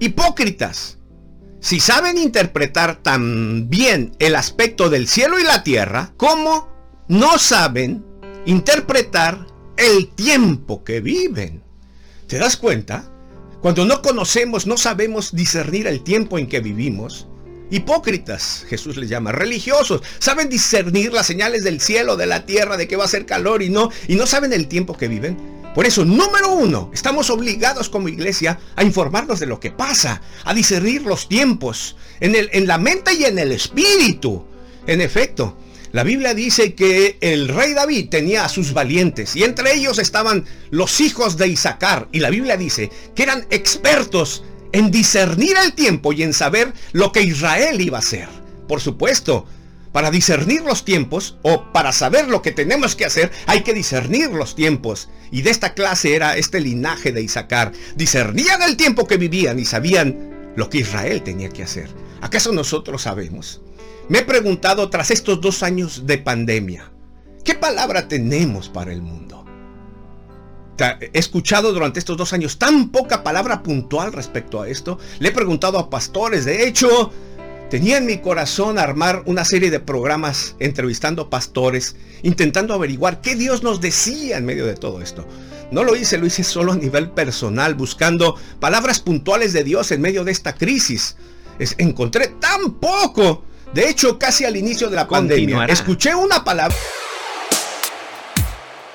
hipócritas. Si saben interpretar tan bien el aspecto del cielo y la tierra, ¿cómo no saben interpretar el tiempo que viven? ¿Te das cuenta? Cuando no conocemos, no sabemos discernir el tiempo en que vivimos. Hipócritas, Jesús les llama, religiosos, saben discernir las señales del cielo, de la tierra, de que va a ser calor y no, y no saben el tiempo que viven. Por eso, número uno, estamos obligados como iglesia a informarnos de lo que pasa, a discernir los tiempos, en, el, en la mente y en el espíritu. En efecto, la Biblia dice que el rey David tenía a sus valientes y entre ellos estaban los hijos de Isaacar. Y la Biblia dice que eran expertos en discernir el tiempo y en saber lo que Israel iba a hacer. Por supuesto, para discernir los tiempos o para saber lo que tenemos que hacer, hay que discernir los tiempos. Y de esta clase era este linaje de Isaacar. Discernían el tiempo que vivían y sabían lo que Israel tenía que hacer. ¿Acaso nosotros sabemos? Me he preguntado tras estos dos años de pandemia, ¿qué palabra tenemos para el mundo? He escuchado durante estos dos años tan poca palabra puntual respecto a esto. Le he preguntado a pastores, de hecho, tenía en mi corazón armar una serie de programas entrevistando pastores, intentando averiguar qué Dios nos decía en medio de todo esto. No lo hice, lo hice solo a nivel personal, buscando palabras puntuales de Dios en medio de esta crisis. encontré tan poco de hecho, casi al inicio de la pandemia, escuché una palabra